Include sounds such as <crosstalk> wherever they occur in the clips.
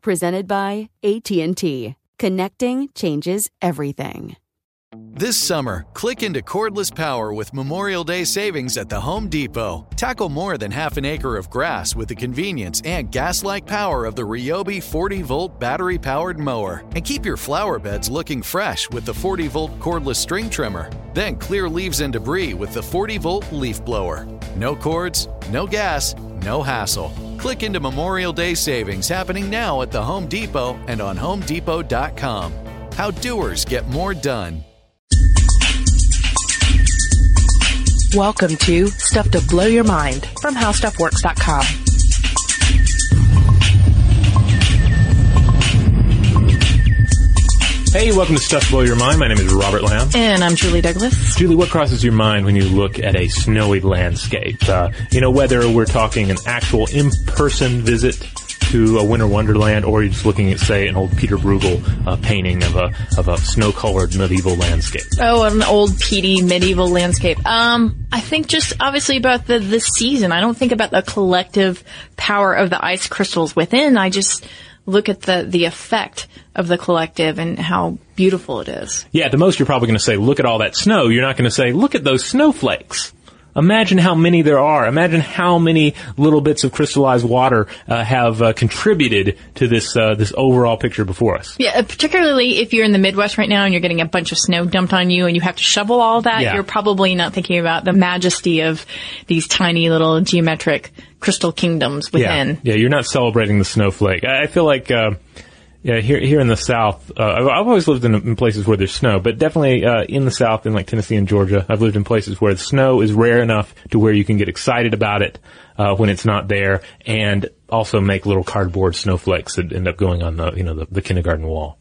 Presented by AT&T. Connecting changes everything. This summer, click into cordless power with Memorial Day savings at the Home Depot. Tackle more than half an acre of grass with the convenience and gas like power of the Ryobi 40 volt battery powered mower. And keep your flower beds looking fresh with the 40 volt cordless string trimmer. Then clear leaves and debris with the 40 volt leaf blower. No cords, no gas, no hassle. Click into Memorial Day savings happening now at the Home Depot and on HomeDepot.com. How doers get more done. Welcome to Stuff to Blow Your Mind from HowStuffWorks.com. Hey, welcome to Stuff to Blow Your Mind. My name is Robert Lamb. And I'm Julie Douglas. Julie, what crosses your mind when you look at a snowy landscape? Uh, you know, whether we're talking an actual in-person visit to a winter wonderland, or you're just looking at, say, an old Peter Bruegel uh, painting of a of a snow-colored medieval landscape. Oh, an old peaty medieval landscape. Um, I think just obviously about the the season. I don't think about the collective power of the ice crystals within. I just look at the the effect of the collective and how beautiful it is. Yeah, at the most you're probably going to say, look at all that snow. You're not going to say, look at those snowflakes. Imagine how many there are. Imagine how many little bits of crystallized water uh, have uh, contributed to this uh, this overall picture before us. Yeah, uh, particularly if you're in the Midwest right now and you're getting a bunch of snow dumped on you and you have to shovel all that, Yeah. you're probably not thinking about the majesty of these tiny little geometric crystal kingdoms within. Yeah, yeah, you're not celebrating the snowflake. I, I feel like, uh, yeah, here here in the South, uh, I've, I've always lived in, in places where there's snow, but definitely uh, in the South, in like Tennessee and Georgia, I've lived in places where the snow is rare enough to where you can get excited about it uh, when it's not there, and also make little cardboard snowflakes that end up going on the you know the, the kindergarten wall.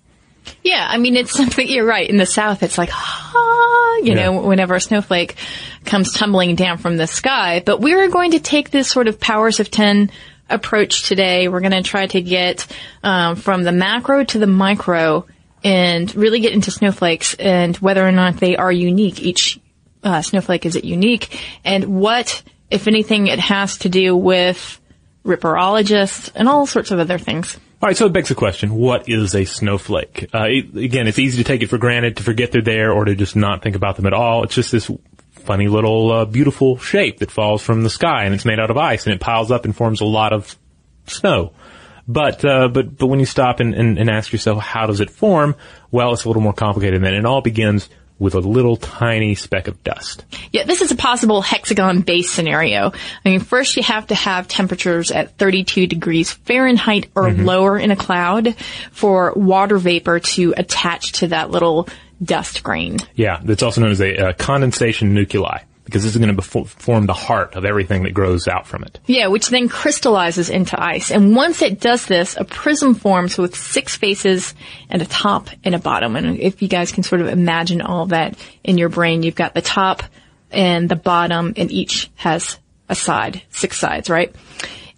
Yeah, I mean, it's <laughs> something, you're right. In the South, it's like, ah, you know, whenever a snowflake comes tumbling down from the sky. But we're going to take this sort of powers of 10 approach today. We're going to try to get um, from the macro to the micro and really get into snowflakes and whether or not they are unique. Each uh, snowflake is it unique and what, if anything, it has to do with ripperologists and all sorts of other things. All right, so it begs the question: What is a snowflake? Uh, again, it's easy to take it for granted, to forget they're there, or to just not think about them at all. It's just this funny little uh, beautiful shape that falls from the sky, and it's made out of ice, and it piles up and forms a lot of snow. But uh, but but when you stop and, and, and ask yourself, how does it form? Well, it's a little more complicated than that. It all begins with a little tiny speck of dust. Yeah, this is a possible hexagon base scenario. I mean, first you have to have temperatures at 32 degrees Fahrenheit or lower in a cloud for water vapor to attach to that little dust grain. Yeah, that's also known as a uh, condensation nuclei because this is going to befo- form the heart of everything that grows out from it. Yeah, which then crystallizes into ice. And once it does this, a prism forms with six faces and a top and a bottom. And if you guys can sort of imagine all of that in your brain, you've got the top and the bottom, and each has a side, six sides, right?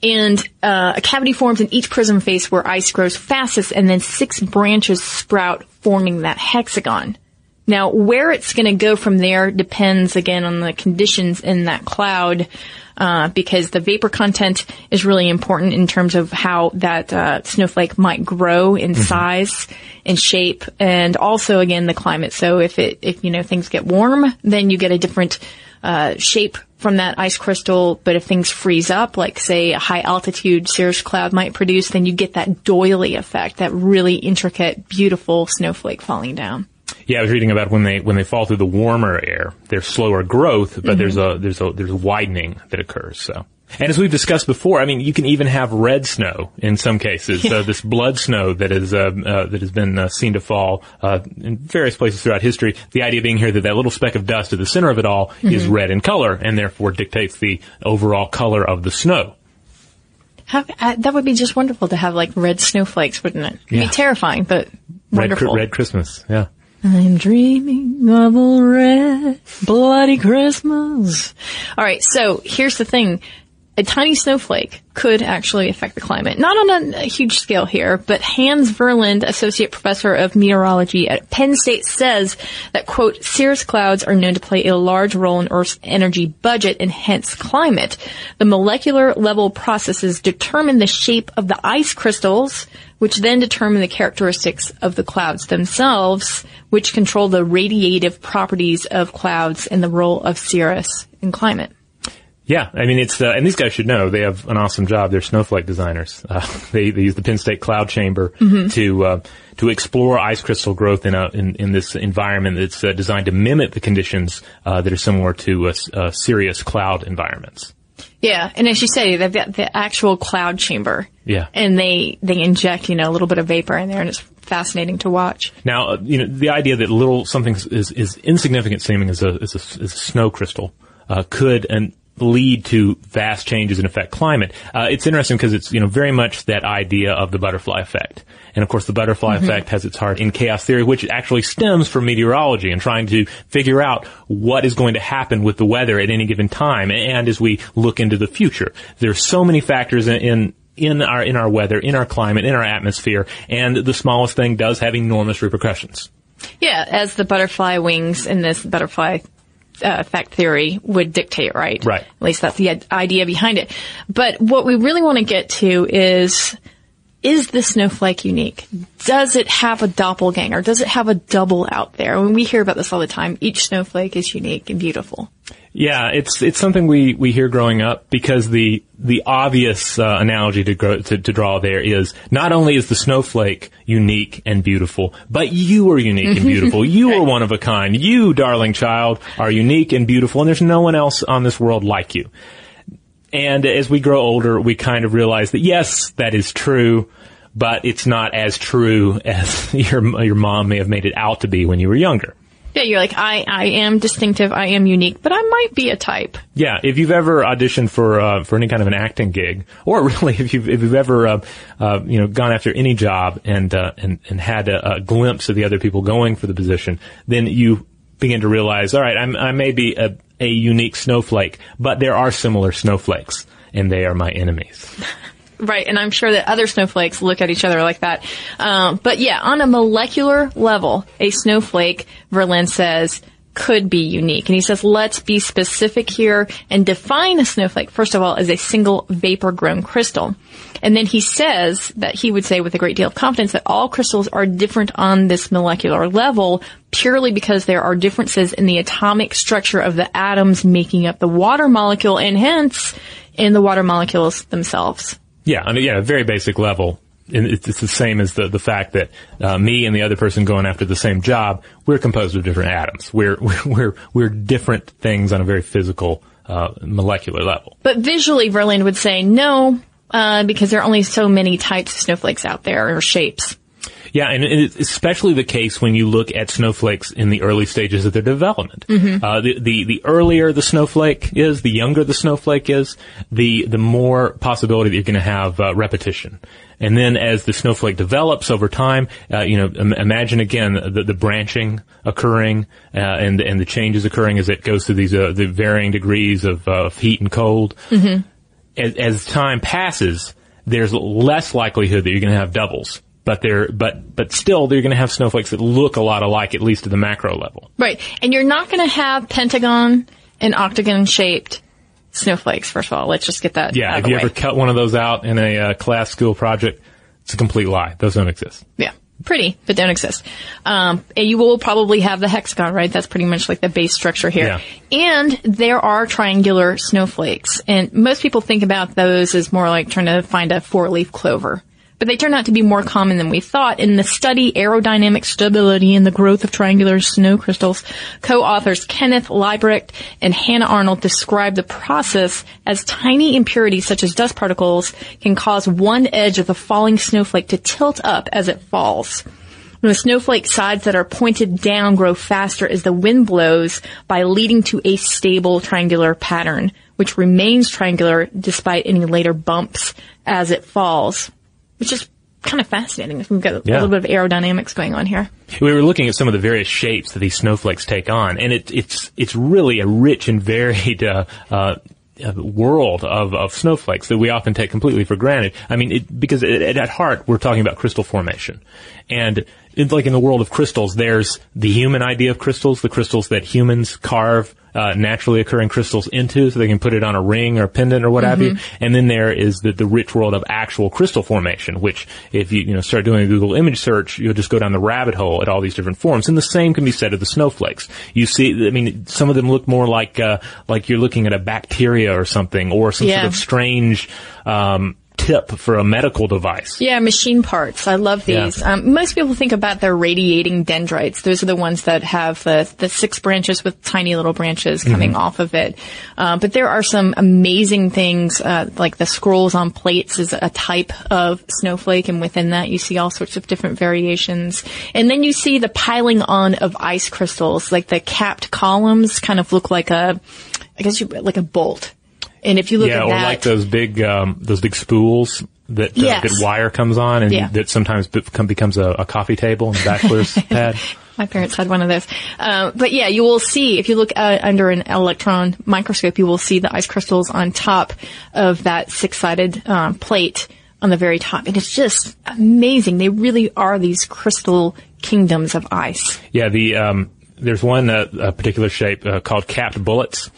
And uh, a cavity forms in each prism face where ice grows fastest, and then six branches sprout, forming that hexagon. Now, where it's going to go from there depends again on the conditions in that cloud, uh, because the vapor content is really important in terms of how that uh, snowflake might grow in mm-hmm. size and shape, and also again the climate. So if it if you know things get warm, then you get a different uh, shape from that ice crystal, but if things freeze up, like say a high altitude cirrus cloud might produce, then you get that doily effect, that really intricate, beautiful snowflake falling down. Yeah, I was reading about when they when they fall through the warmer air, there's slower growth, but mm-hmm. there's a there's a there's a widening that occurs. So. And as we've discussed before, I mean, you can even have red snow in some cases. Yeah. Uh, this blood snow that is uh, uh, that has been uh, seen to fall uh, in various places throughout history. The idea being here that that little speck of dust at the center of it all mm-hmm. is red in color, and therefore dictates the overall color of the snow. How, uh, that would be just wonderful to have like red snowflakes, wouldn't it? It'd yeah. be terrifying, but wonderful. Red, red Christmas, yeah. I'm dreaming of a red, bloody Christmas. All right, so here's the thing. A tiny snowflake could actually affect the climate. Not on a, a huge scale here, but Hans Verlinde, associate professor of meteorology at Penn State says that quote, cirrus clouds are known to play a large role in Earth's energy budget and hence climate. The molecular level processes determine the shape of the ice crystals, which then determine the characteristics of the clouds themselves, which control the radiative properties of clouds and the role of cirrus in climate. Yeah, I mean it's uh, and these guys should know they have an awesome job. They're snowflake designers. <laughs> Uh, they they use the Penn State Cloud Chamber mm-hmm. to uh, to explore ice crystal growth in a in, in this environment that's uh, designed to mimic the conditions uh, that are similar to uh, cirrus cloud environments. Yeah, and as you say, they've got the actual cloud chamber. Yeah, and they they inject you know a little bit of vapor in there, and it's fascinating to watch. Now, uh, you know, the idea that little something is, is insignificant seeming as a, as a, as a snow crystal uh, could and lead to vast changes and affect climate. Uh, it's interesting because it's you know very much that idea of the butterfly effect. And of course, the butterfly mm-hmm. effect has its heart in chaos theory, which actually stems from meteorology and trying to figure out what is going to happen with the weather at any given time. And as we look into the future, there's so many factors in, in in our in our weather, in our climate, in our atmosphere, and the smallest thing does have enormous repercussions. Yeah, as the butterfly wings in this butterfly uh, effect theory would dictate, right? Right. At least that's the idea behind it. But what we really want to get to is is the snowflake unique? Does it have a doppelganger? Does it have a double out there? When we hear about this all the time, each snowflake is unique and beautiful. Yeah, it's it's something we, we hear growing up because the the obvious uh, analogy to, grow, to, to draw there is not only is the snowflake unique and beautiful, but you are unique and <laughs> beautiful. You are one of a kind. You, darling child, are unique and beautiful, and there's no one else on this world like you. And as we grow older, we kind of realize that yes, that is true, but it's not as true <laughs> as your your mom may have made it out to be when you were younger. Yeah, you're like, I, I am distinctive, I am unique, but I might be a type. Yeah, if you've ever auditioned for uh, for any kind of an acting gig, or <laughs> really if you've if you've ever uh, uh, you know gone after any job and uh, and and had a, a, glimpse of the other people going for the position, then you begin to realize, all right, I'm, I may be a, a unique snowflake, but there are similar snowflakes, and they are my enemies. <laughs> Right, and I'm sure that other snowflakes look at each other like that. Um, but yeah, on a molecular level, a snowflake, Verlinde says, could be unique. And he says, let's be specific here and define a snowflake, first of all, as a single vapor grown crystal. And then he says that he would say with a great deal of confidence that all crystals are different on this molecular level purely because there are differences in the atomic structure of the atoms making up the water molecule and hence in the water molecules themselves. Yeah, on a, yeah, very basic level. It's, it's the same as the, the fact that uh, me and the other person going after the same job, we're composed of different atoms. We're, <laughs> we're, we're different things on a very physical, uh, molecular level. But visually, Verlinde would say no, uh, because there are only so many types of snowflakes out there or shapes. Yeah, and it's especially the case when you look at snowflakes in the early stages of their development. Mm-hmm. Uh, the, the, the earlier the snowflake is, the younger the snowflake is, the the more possibility that you're going to have uh, repetition. And then as the snowflake develops over time, uh, you know, Im- imagine again the, the branching occurring uh, and and the changes occurring as it goes through these uh, the varying degrees of, uh, of heat and cold. Mm-hmm. As, as time passes, there's less likelihood that you're going to have doubles. But they're, but, but still, they're going to have snowflakes that look a lot alike, at least at the macro level. Right. And you're not going to have pentagon and octagon shaped snowflakes, first of all. Let's just get that Yeah, if you the ever cut one of those out in a uh, class school project, it's a complete lie. Those don't exist. Yeah. Pretty, but don't exist. Um, and you will probably have the hexagon, right? That's pretty much like the base structure here. Yeah. And there are triangular snowflakes. And most people think about those as more like trying to find a four leaf clover. But they turn out to be more common than we thought. In the study Aerodynamic Stability and the Growth of Triangular Snow Crystals, co-authors Kenneth Libbrecht and Hannah Arnold describe the process as tiny impurities such as dust particles can cause one edge of the falling snowflake to tilt up as it falls. The snowflake sides that are pointed down grow faster as the wind blows by leading to a stable triangular pattern, which remains triangular despite any later bumps as it falls, which is kind of fascinating. We've got a Yeah. little bit of aerodynamics going on here. We were looking at some of the various shapes that these snowflakes take on, and it, it's it's really a rich and varied uh, uh, uh, world of, of snowflakes that we often take completely for granted. I mean, it, because it, it- at heart we're talking about crystal formation, and it's like in the world of crystals, there's the human idea of crystals, the crystals that humans carve uh, naturally occurring crystals into, so they can put it on a ring or a pendant or what have you. And then there is the, the rich world of actual crystal formation, which if you you know start doing a Google image search, you'll just go down the rabbit hole at all these different forms. And the same can be said of the snowflakes. You see, I mean, some of them look more like uh, like you're looking at a bacteria or something, or some Yeah. sort of strange. Um, tip for a medical device. Yeah, machine parts. I love Yeah. these. Um, most people think about their radiating dendrites. Those are the ones that have the, the six branches with tiny little branches coming off of it. Uh, but there are some amazing things, uh, like the scrolls on plates is a type of snowflake, and within that you see all sorts of different variations. And then you see the piling on of ice crystals, like the capped columns kind of look like a, I guess you, like a bolt. And if you look yeah, at or like those big um, those big spools that uh, Yes. that wire comes on and Yeah. that sometimes become, becomes a, a coffee table and bachelor's <laughs> pad. My parents had one of those. Um, but yeah, you will see, if you look uh, under an electron microscope, you will see the ice crystals on top of that six-sided um, plate on the very top. And it's just amazing. They really are these crystal kingdoms of ice. Yeah, the um, there's one uh, a particular shape uh, called capped bullets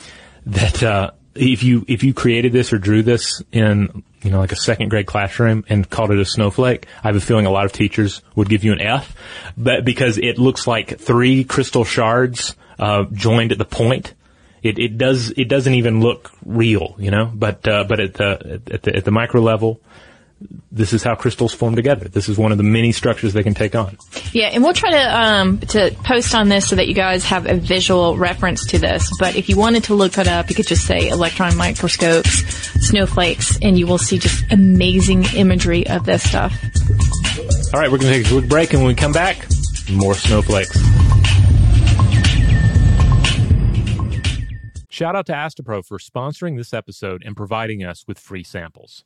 that uh, if you if you created this or drew this in you know like a second grade classroom and called it a snowflake, I have a feeling a lot of teachers would give you an F, but because it looks like three crystal shards uh, joined at the point. It, it does it doesn't even look real, you know. But uh, but at the at the at the micro level, this is how crystals form together. This is one of the many structures they can take on. Yeah, and we'll try to um, to post on this so that you guys have a visual reference to this. But if you wanted to look it up, you could just say electron microscopes, snowflakes, and you will see just amazing imagery of this stuff. All right, we're going to take a quick break, and when we come back, more snowflakes. Shout out to Astepro for sponsoring this episode and providing us with free samples.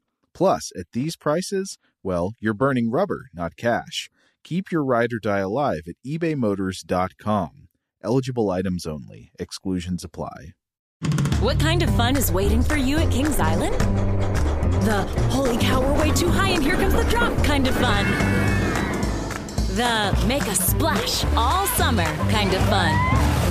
Plus, at these prices, well, you're burning rubber, not cash. Keep your ride or die alive at ebaymotors.com. Eligible items only. Exclusions apply. What kind of fun is waiting for you at Kings Island? The holy cow, we're way too high and here comes the drop kind of fun. The make a splash all summer kind of fun.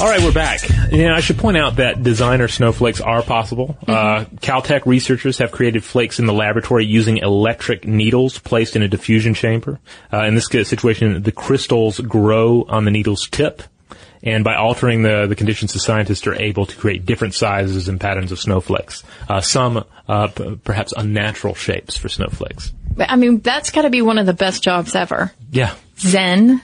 All right, we're back. Yeah, I should point out that designer snowflakes are possible. Uh, Caltech researchers have created flakes in the laboratory using electric needles placed in a diffusion chamber. Uh, in this situation, the crystals grow on the needle's tip. And by altering the, the conditions, the scientists are able to create different sizes and patterns of snowflakes. Uh, some, uh, p- perhaps unnatural shapes for snowflakes. I mean, that's got to be one of the best jobs ever. Yeah. Zen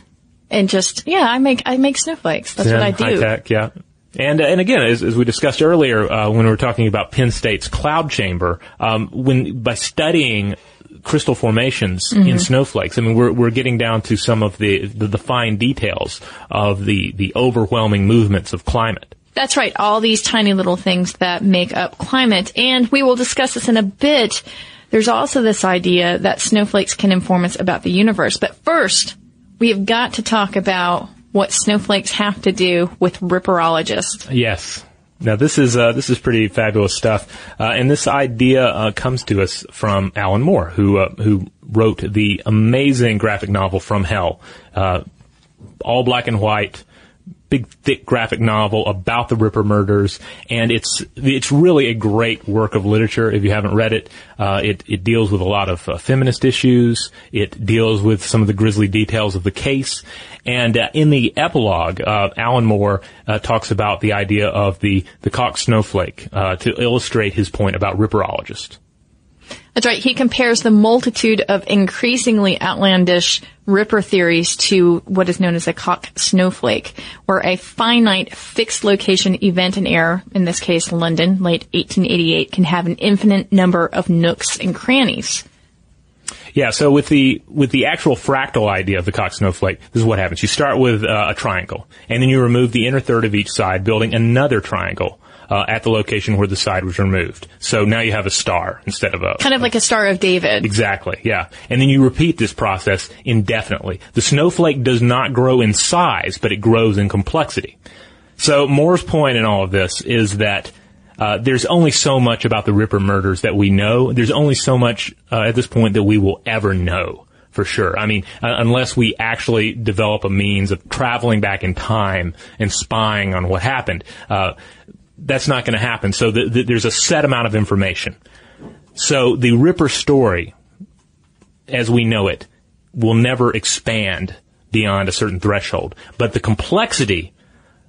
and just yeah, I make I make snowflakes. That's Yeah, what I do. High tech, yeah. And uh, and again, as, as we discussed earlier, uh, when we were talking about Penn State's cloud chamber, um, when by studying crystal formations Mm-hmm. in snowflakes, I mean we're we're getting down to some of the, the the fine details of the the overwhelming movements of climate. That's right. All these tiny little things that make up climate. And we will discuss this in a bit. There's also this idea that snowflakes can inform us about the universe. But first, we have got to talk about what snowflakes have to do with ripperologists. Yes. Now this is uh, this is pretty fabulous stuff, uh, and this idea uh, comes to us from Alan Moore, who uh, who wrote the amazing graphic novel From Hell, uh, all black and white, big thick graphic novel about the Ripper murders, and it's it's really a great work of literature. If you haven't read it, uh, it it deals with a lot of uh, feminist issues. It deals with some of the grisly details of the case, and uh, in the epilogue, uh, Alan Moore uh, talks about the idea of the the Koch snowflake uh, to illustrate his point about ripperologists. That's right. He compares the multitude of increasingly outlandish Ripper theories to what is known as a Koch snowflake, where a finite fixed location event in air, in this case London, late 1888, can have an infinite number of nooks and crannies. Yeah, so with the with the actual fractal idea of the Koch snowflake, this is what happens. You start with uh, a triangle, and then you remove the inner third of each side, building another triangle uh, at the location where the side was removed. So now you have a star instead of a Kind of like a Star of David. Exactly, yeah. And then you repeat this process indefinitely. The snowflake does not grow in size, but it grows in complexity. So Moore's point in all of this is that uh, there's only so much about the Ripper murders that we know. There's only so much uh, at this point that we will ever know for sure. I mean, uh, unless we actually develop a means of traveling back in time and spying on what happened, uh, that's not going to happen. So th- th- there's a set amount of information. So the Ripper story, as we know it, will never expand beyond a certain threshold. But the complexity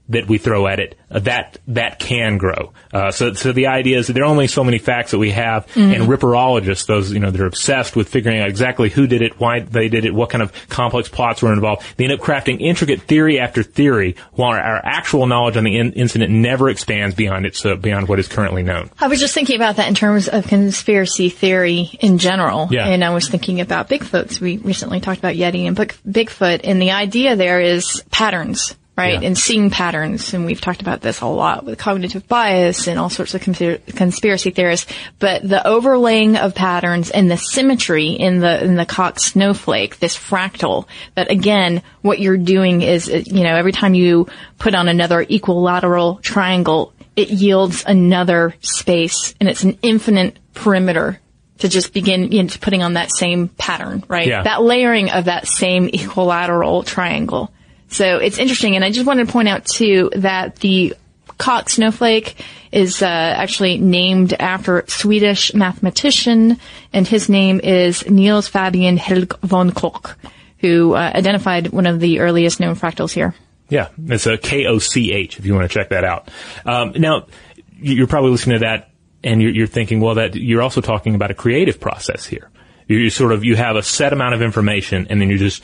that we throw at it, uh, that that can grow. Uh, so, so the idea is that there are only so many facts that we have, Mhm. and ripperologists, those you know, they're obsessed with figuring out exactly who did it, why they did it, what kind of complex plots were involved. They end up crafting intricate theory after theory, while our, our actual knowledge on the in- incident never expands beyond its uh, beyond what is currently known. I was just thinking about that in terms of conspiracy theory in general. Yeah. And I was thinking about Bigfoot. We recently talked about Yeti and Bigfoot, and the idea there is patterns, right? Yeah. And seeing patterns. And we've talked about this a lot with cognitive bias and all sorts of conspir- conspiracy theorists. But the overlaying of patterns and the symmetry in the, in the Koch snowflake, this fractal, that again, what you're doing is, uh, you know, every time you put on another equilateral triangle, it yields another space and it's an infinite perimeter to just begin you know, putting on that same pattern, right? Yeah. That layering of that same equilateral triangle. So it's interesting. And I just wanted to point out too that the Koch snowflake is uh, actually named after Swedish mathematician, and his name is Niels Fabian Helge von Koch, who uh, identified one of the earliest known fractals here. Yeah, it's a K O C H if you want to check that out. Um, now, you're probably listening to that and you're, you're thinking, well, that you're also talking about a creative process here. You sort of you have a set amount of information, and then you're just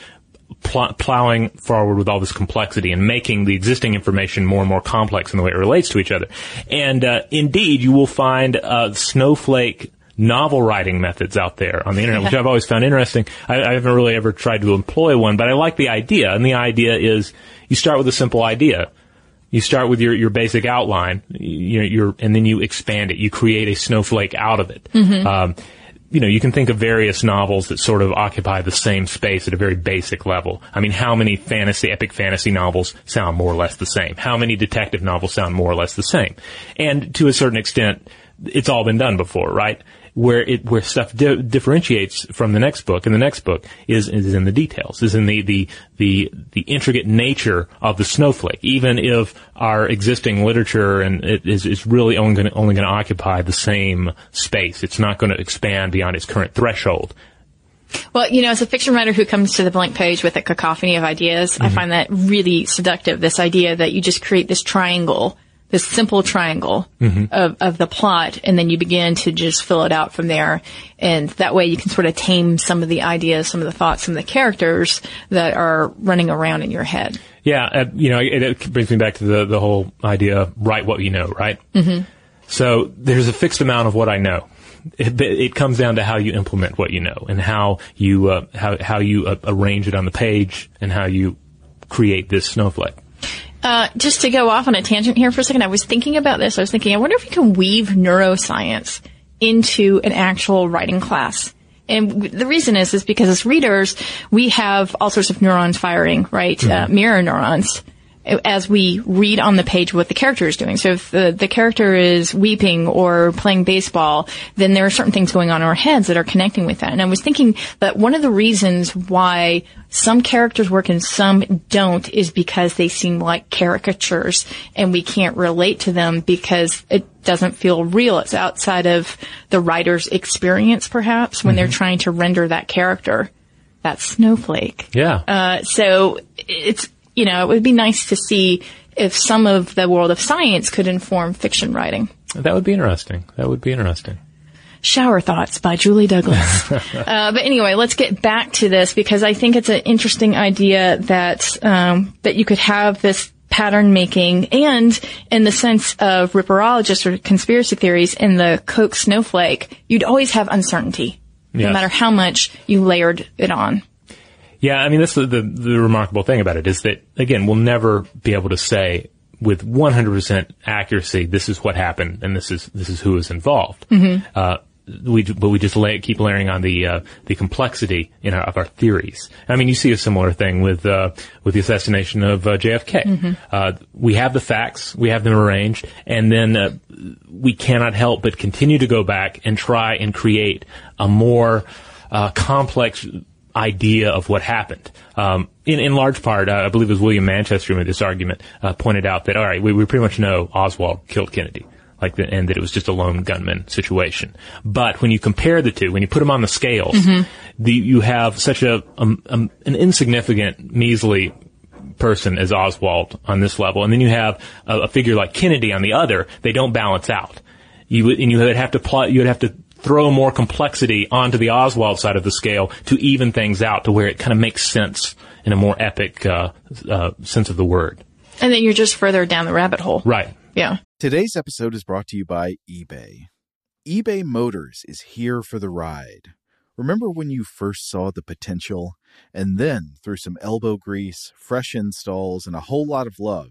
pl- plowing forward with all this complexity and making the existing information more and more complex in the way it relates to each other. And uh, indeed, you will find uh, snowflake novel writing methods out there on the internet, which I've always found interesting. I, I haven't really ever tried to employ one, but I like the idea. And the idea is you start with a simple idea. You start with your, your basic outline, you know, your, and then you expand it. You create a snowflake out of it. Mhm. Um, you know, you can think of various novels that sort of occupy the same space at a very basic level. I mean, how many fantasy, epic fantasy novels sound more or less the same? How many detective novels sound more or less the same? And to a certain extent, it's all been done before, right? Where it, where stuff di- differentiates from the next book and the next book is, is in the details, is in the, the, the, the intricate nature of the snowflake. Even if our existing literature and it is, is really only going only going to occupy the same space. It's not going to expand beyond its current threshold. Well, you know, as a fiction writer who comes to the blank page with a cacophony of ideas, I mm-hmm. find that really seductive. This idea that you just create this triangle, this simple triangle Mhm. of, of the plot, and then you begin to just fill it out from there. And that way you can sort of tame some of the ideas, some of the thoughts, some of the characters that are running around in your head. Yeah, uh, you know, it, it brings me back to the, the whole idea, of write what you know, right? Mm-hmm. So there's a fixed amount of what I know. It, it comes down to how you implement what you know and how you uh, how how you uh, arrange it on the page and how you create this snowflake. Uh, just to go off on a tangent here for a second, I was thinking about this. I was thinking, I wonder if we can weave neuroscience into an actual writing class. And the reason is, is because as readers, we have all sorts of neurons firing, right? Uh, mirror neurons. As we read on the page what the character is doing. So if the, the character is weeping or playing baseball, then there are certain things going on in our heads that are connecting with that. And I was thinking that one of the reasons why some characters work and some don't is because they seem like caricatures and we can't relate to them because it doesn't feel real. It's outside of the writer's experience perhaps when they're trying to render that character, that snowflake. Yeah. Uh, so it's, you know, it would be nice to see if some of the world of science could inform fiction writing. That would be interesting. That would be interesting. Shower Thoughts by Julie Douglas. <laughs> uh, but anyway, let's get back to this because I think it's an interesting idea that um, that you could have this pattern making and in the sense of ripperologists or conspiracy theories in the Koch snowflake, you'd always have uncertainty no matter how much you layered it on. Yeah, I mean that's the, the the remarkable thing about it is that again we'll never be able to say with 100% accuracy this is what happened and this is this is who is involved. Mhm. Uh, we but we just lay, keep layering on the uh, the complexity in our, of our theories. I mean, you see a similar thing with uh, with the assassination of uh, JFK. Mhm. Uh, we have the facts, we have them arranged, and then uh, we cannot help but continue to go back and try and create a more uh, complex idea of what happened. Um, in, in large part, uh, I believe it was William Manchester who made this argument, uh, pointed out that, all right, we, we pretty much know Oswald killed Kennedy. Like the, and that it was just a lone gunman situation. But when you compare the two, when you put them on the scales, Mhm. the, you have such a, um, um, an insignificant, measly person as Oswald on this level, and then you have a, a figure like Kennedy on the other. They don't balance out. You would, and you would have to plot. You would have to throw more complexity onto the Oswald side of the scale to even things out to where it kind of makes sense in a more epic uh, uh, sense of the word. And then you're just further down the rabbit hole. Right. Yeah. Today's episode is brought to you by eBay. eBay Motors is here for the ride. Remember when you first saw the potential? And then, through some elbow grease, fresh installs, and a whole lot of love,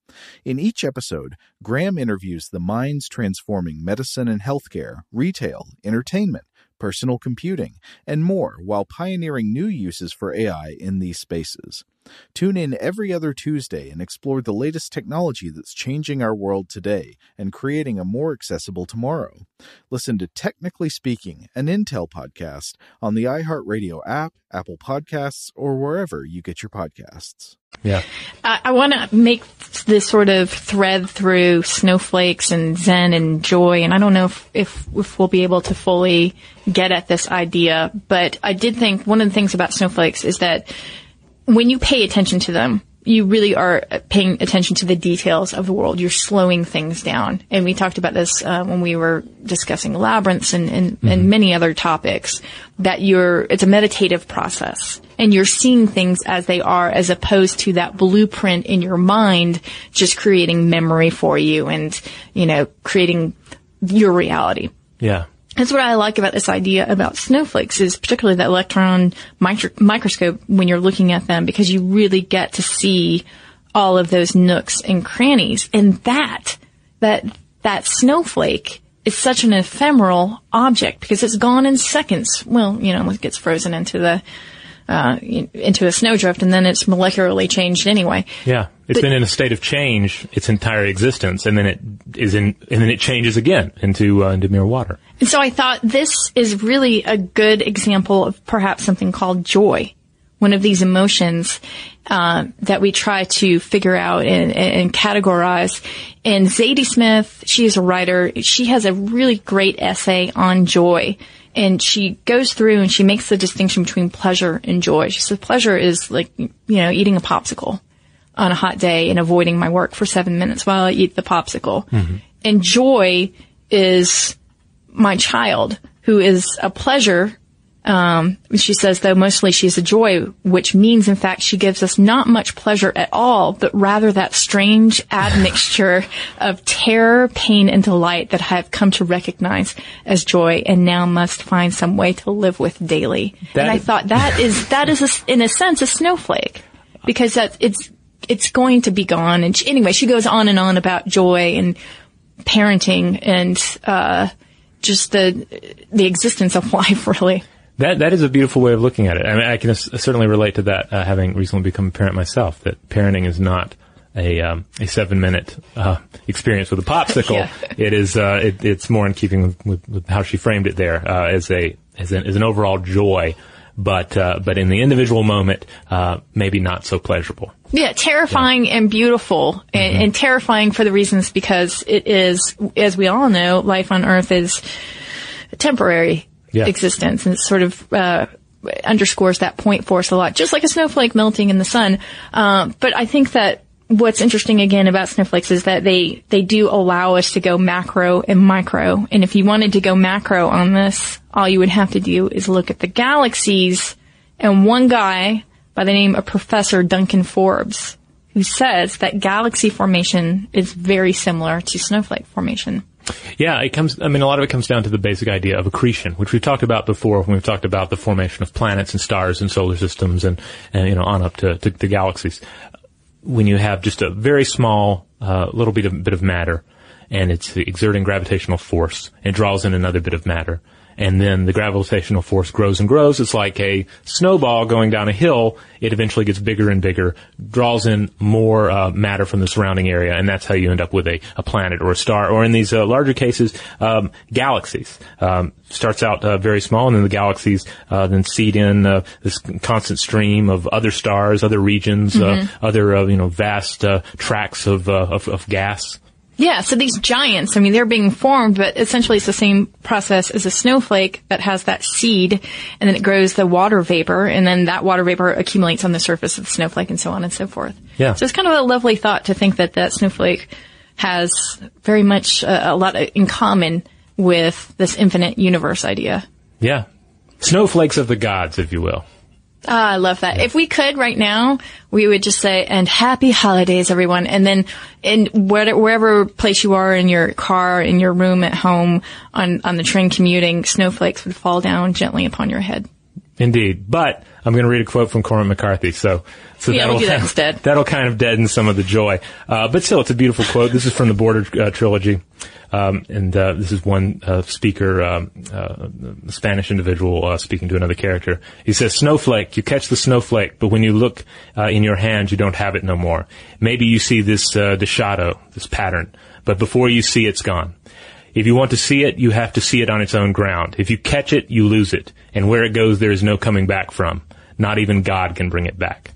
In each episode, Graham interviews the minds transforming medicine and healthcare, retail, entertainment, personal computing, and more while pioneering new uses for AI in these spaces. Tune in every other Tuesday and explore the latest technology that's changing our world today and creating a more accessible tomorrow. Listen to Technically Speaking, an Intel podcast on the iHeartRadio app, Apple Podcasts, or wherever you get your podcasts. Yeah. Uh, I, I want to make this sort of thread through snowflakes and Zen and joy, and I don't know if, if, if we'll be able to fully get at this idea, but I did think one of the things about snowflakes is that when you pay attention to them, you really are paying attention to the details of the world. You're slowing things down. And we talked about this uh, when we were discussing labyrinths and, and, mm-hmm. and many other topics that you're, it's a meditative process and you're seeing things as they are as opposed to that blueprint in your mind just creating memory for you and, you know, creating your reality. Yeah. That's what I like about this idea about snowflakes is particularly the electron micro- microscope when you're looking at them because you really get to see all of those nooks and crannies. And that, that, that snowflake is such an ephemeral object because it's gone in seconds. Well, you know, it gets frozen into the, uh, into a snowdrift and then it's molecularly changed anyway. Yeah. It's but, been in a state of change its entire existence and then it is in, and then it changes again into, uh, into mere water. And so I thought this is really a good example of perhaps something called joy. One of these emotions, uh, that we try to figure out and, and categorize. And Zadie Smith, she is a writer. She has a really great essay on joy And she goes through and she makes the distinction between pleasure and joy. She says pleasure is like, you know, eating a popsicle on a hot day and avoiding my work for seven minutes while I eat the popsicle. Mm-hmm. And joy is my child who is a pleasure. Um, she says though mostly she's a joy, which means in fact she gives us not much pleasure at all, but rather that strange admixture <laughs> of terror, pain, and delight that I have come to recognize as joy and now must find some way to live with daily. That and I is- thought that is, <laughs> that is a, in a sense a snowflake because that it's, it's going to be gone. And she, anyway, she goes on and on about joy and parenting and, uh, just the, the existence of <laughs> life really. That that is a beautiful way of looking at it. I mean, I can certainly relate to that, uh, having recently become a parent myself. That parenting is not a um, a seven minute uh, experience with a <laughs> popsicle. Yeah. It is uh, it, it's more in keeping with, with, with how she framed it there uh, as a as an, as an overall joy, but uh, but in the individual moment, uh, maybe not so pleasurable. Yeah, terrifying and beautiful, and, Mm-hmm. and terrifying for the reasons because it is, as we all know, life on Earth is a temporary Yeah. existence, and it sort of uh, underscores that point for us a lot, just like a snowflake melting in the sun. Um, but I think that what's interesting again about snowflakes is that they they do allow us to go macro and micro, and if you wanted to go macro on this, all you would have to do is look at the galaxies and one guy by the name of Professor Duncan Forbes, who says that galaxy formation is very similar to snowflake formation. Yeah, it comes. I mean, a lot of it comes down to the basic idea of accretion, which we've talked about before when we've talked about the formation of planets and stars and solar systems, and, and you know on up to, to, to galaxies. When you have just a very small uh, little bit of bit of matter, and it's exerting gravitational force, it draws in another bit of matter, and then the gravitational force grows and grows. It's like a snowball going down a hill. It eventually gets bigger and bigger, draws in more uh, matter from the surrounding area, and that's how you end up with a, a planet or a star, or in these uh, larger cases, um, galaxies. Um, starts out uh, very small, and then the galaxies uh, then seed in uh, this constant stream of other stars, other regions, uh, other uh, you know vast uh, tracts of, uh, of of gas. Yeah, so these giants, I mean, they're being formed, but essentially it's the same process as a snowflake that has that seed, and then it grows the water vapor, and then that water vapor accumulates on the surface of the snowflake, and so on and so forth. Yeah. So it's kind of a lovely thought to think that that snowflake has very much uh, a lot in common with this infinite universe idea. Yeah, snowflakes of the gods, if you will. Ah, I love that. If we could right now, we would just say, and happy holidays, everyone. And then in where- wherever place you are in your car, in your room at home, on, on the train commuting, snowflakes would fall down gently upon your head. Indeed, but I'm going to read a quote from Cormac McCarthy. So, so Yeah, we'll that'll do that instead. <laughs> that'll kind of deaden some of the joy. Uh, but still, it's a beautiful quote. This is from the Border uh, trilogy, um, and uh, this is one uh, speaker, um, uh, a Spanish individual uh, speaking to another character. He says, "Snowflake, you catch the snowflake, but when you look uh, in your hand, you don't have it no more. Maybe you see this uh, the shadow, this pattern, but before you see, it's gone." If you want to see it, you have to see it on its own ground. If you catch it, you lose it. And where it goes, there is no coming back from. Not even God can bring it back.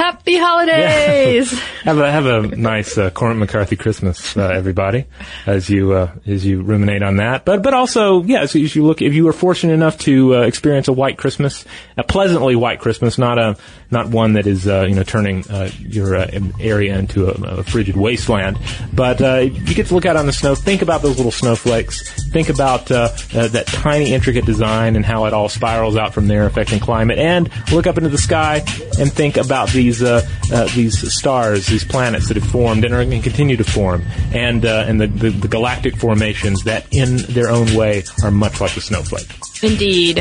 Happy holidays! <laughs> Have a have a nice uh, Cormac McCarthy Christmas, uh, everybody, as you uh, as you ruminate on that. But but also, yeah, as you, as you look, if you were fortunate enough to uh, experience a white Christmas, a pleasantly white Christmas, not a not one that is uh, you know turning uh, your uh, area into a, a frigid wasteland, but uh, you get to look out on the snow. Think about those little snowflakes. Think about uh, uh, that tiny intricate design and how it all spirals out from there, affecting climate. And look up into the sky and think about these uh, uh, these stars, these planets that have formed and are going to continue to form, and uh, and the, the, the galactic formations that, in their own way, are much like a snowflake. Indeed.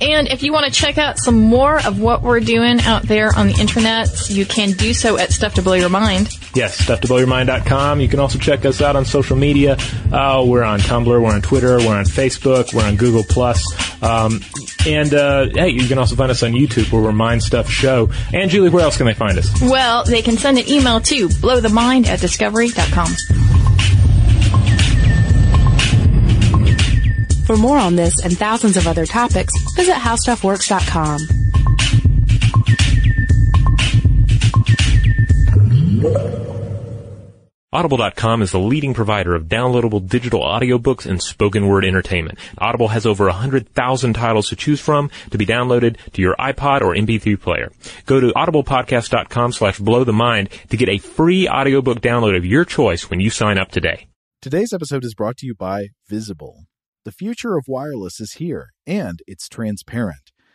And if you want to check out some more of what we're doing out there on the internet, you can do so at Stuff to Blow Your Mind. Yes, stufftoblowyourmind.com. You can also check us out on social media. Uh, we're on Tumblr, we're on Twitter, we're on Facebook, we're on Google Plus, um, and uh, hey, you can also find us on YouTube where we're Mind Stuff Show. And Julie, where else can they find us? Well, they can send an email to blowthemind at discovery.com. For more on this and thousands of other topics, visit howstuffworks.com. Audible.com is the leading provider of downloadable digital audiobooks and spoken word entertainment. Audible has over 100,000 titles to choose from to be downloaded to your iPod or MP3 player. Go to audiblepodcast.com slash blow the mind to get a free audiobook download of your choice when you sign up today. Today's episode is brought to you by Visible. The future of wireless is here, and it's transparent.